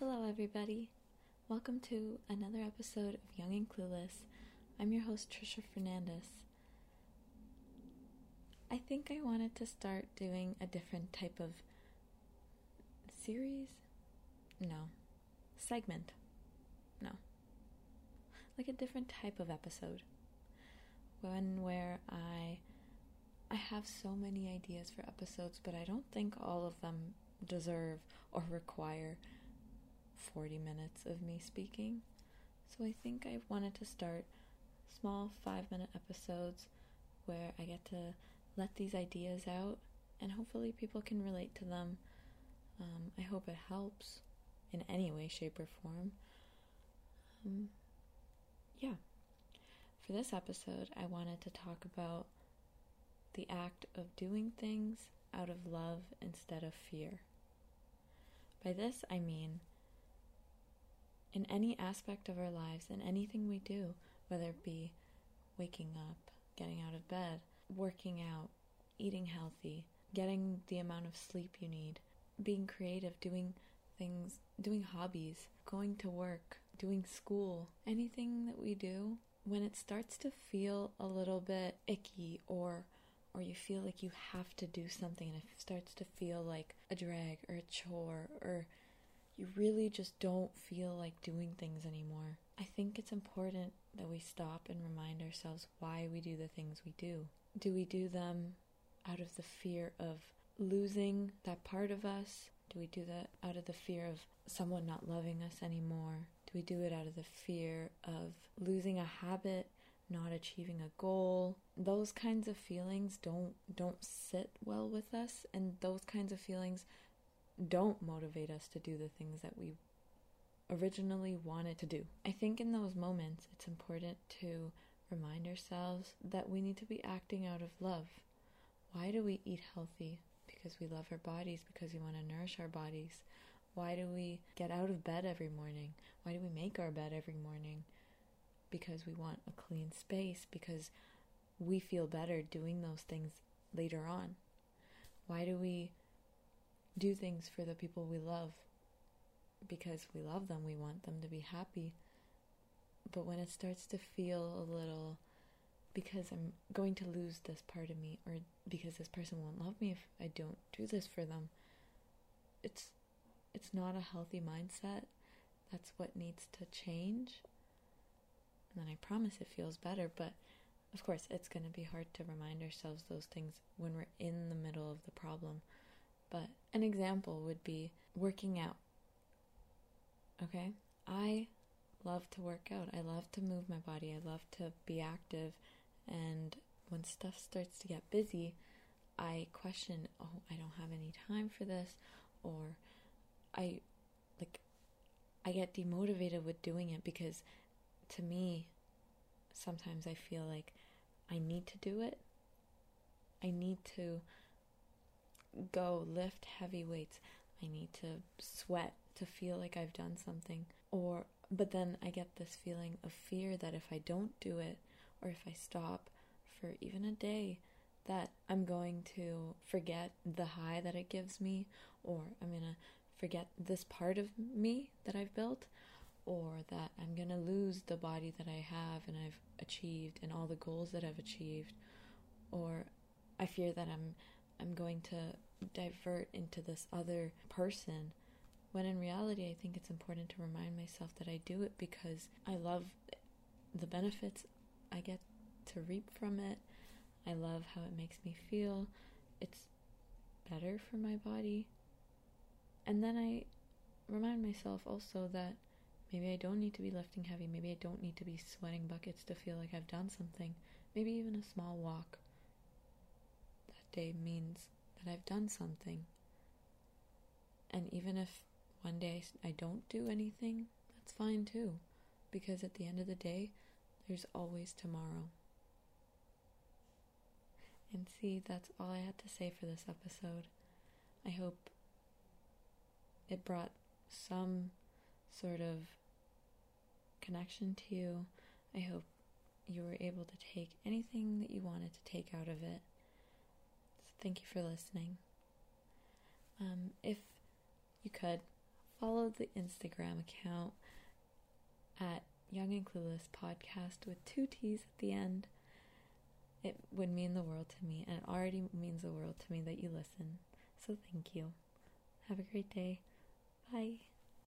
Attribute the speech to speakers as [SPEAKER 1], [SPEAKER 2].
[SPEAKER 1] Hello, everybody. Welcome to another episode of Young and Clueless. I'm your host, Trisha Fernandez. I think I wanted to start doing a different type of series. No. Segment. No. Like a different type of episode. One where I I have so many ideas for episodes, but I don't think all of them deserve or require 40 minutes of me speaking. So I think I wanted to start small 5-minute episodes where I get to let these ideas out and hopefully people can relate to them. Um, I hope it helps in any way, shape, or form. Um, yeah. For this episode, I wanted to talk about the act of doing things out of love instead of fear. By this, I mean in any aspect of our lives, in anything we do, whether it be waking up, getting out of bed, working out, eating healthy, getting the amount of sleep you need, being creative, doing things, doing hobbies, going to work, doing school, anything that we do, when it starts to feel a little bit icky or or you feel like you have to do something and it starts to feel like a drag or a chore or you really just don't feel like doing things anymore. I think it's important that we stop and remind ourselves why we do the things we do. Do we do them out of the fear of losing that part of us? Do we do that out of the fear of someone not loving us anymore? Do we do it out of the fear of losing a habit, not achieving a goal? Those kinds of feelings don't don't sit well with us and those kinds of feelings don't motivate us to do the things that we originally wanted to do. I think in those moments it's important to remind ourselves that we need to be acting out of love. Why do we eat healthy? Because we love our bodies, because we want to nourish our bodies. Why do we get out of bed every morning? Why do we make our bed every morning? Because we want a clean space, because we feel better doing those things later on. Why do we do things for the people we love? Because we love them, we want them to be happy. But when it starts to feel a little because I'm going to lose this part of me, or because this person won't love me if I don't do this for them, it's it's not a healthy mindset. That's what needs to change. And then I promise it feels better, but of course, it's going to be hard to remind ourselves those things when we're in the middle of the problem. An example would be working out. Okay? I love to work out. I love to move my body. I love to be active. And when stuff starts to get busy, I question, oh, I don't have any time for this. Or I, like, I get demotivated with doing it because to me, sometimes I feel like I need to do it. I need to go lift heavy weights. I need to sweat to feel like I've done something. Or, but then I get this feeling of fear that if I don't do it, or if I stop for even a day, that I'm going to forget the high that it gives me, or I'm to forget this part of me that I've built, or that I'm to lose the body that I have and I've achieved and all the goals that I've achieved, or I fear that I'm I'm going to divert into this other person when in reality I think it's important to remind myself that I do it because I love the benefits I get to reap from it. I love how it makes me feel. It's better for my body. And then I remind myself also that maybe I don't need to be lifting heavy. Maybe I don't need to be sweating buckets to feel like I've done something. Maybe even a small walk day means that I've done something. And even if one day I don't do anything, that's fine too. Because at the end of the day, there's always tomorrow. And see, that's all I had to say for this episode. I hope it brought some sort of connection to you. I hope you were able to take anything that you wanted to take out of it. Thank you for listening. Um, if you could follow the Instagram account at Young and Clueless Podcast with two T's at the end. It would mean the world to me, and it already means the world to me that you listen. So thank you. Have a great day. Bye.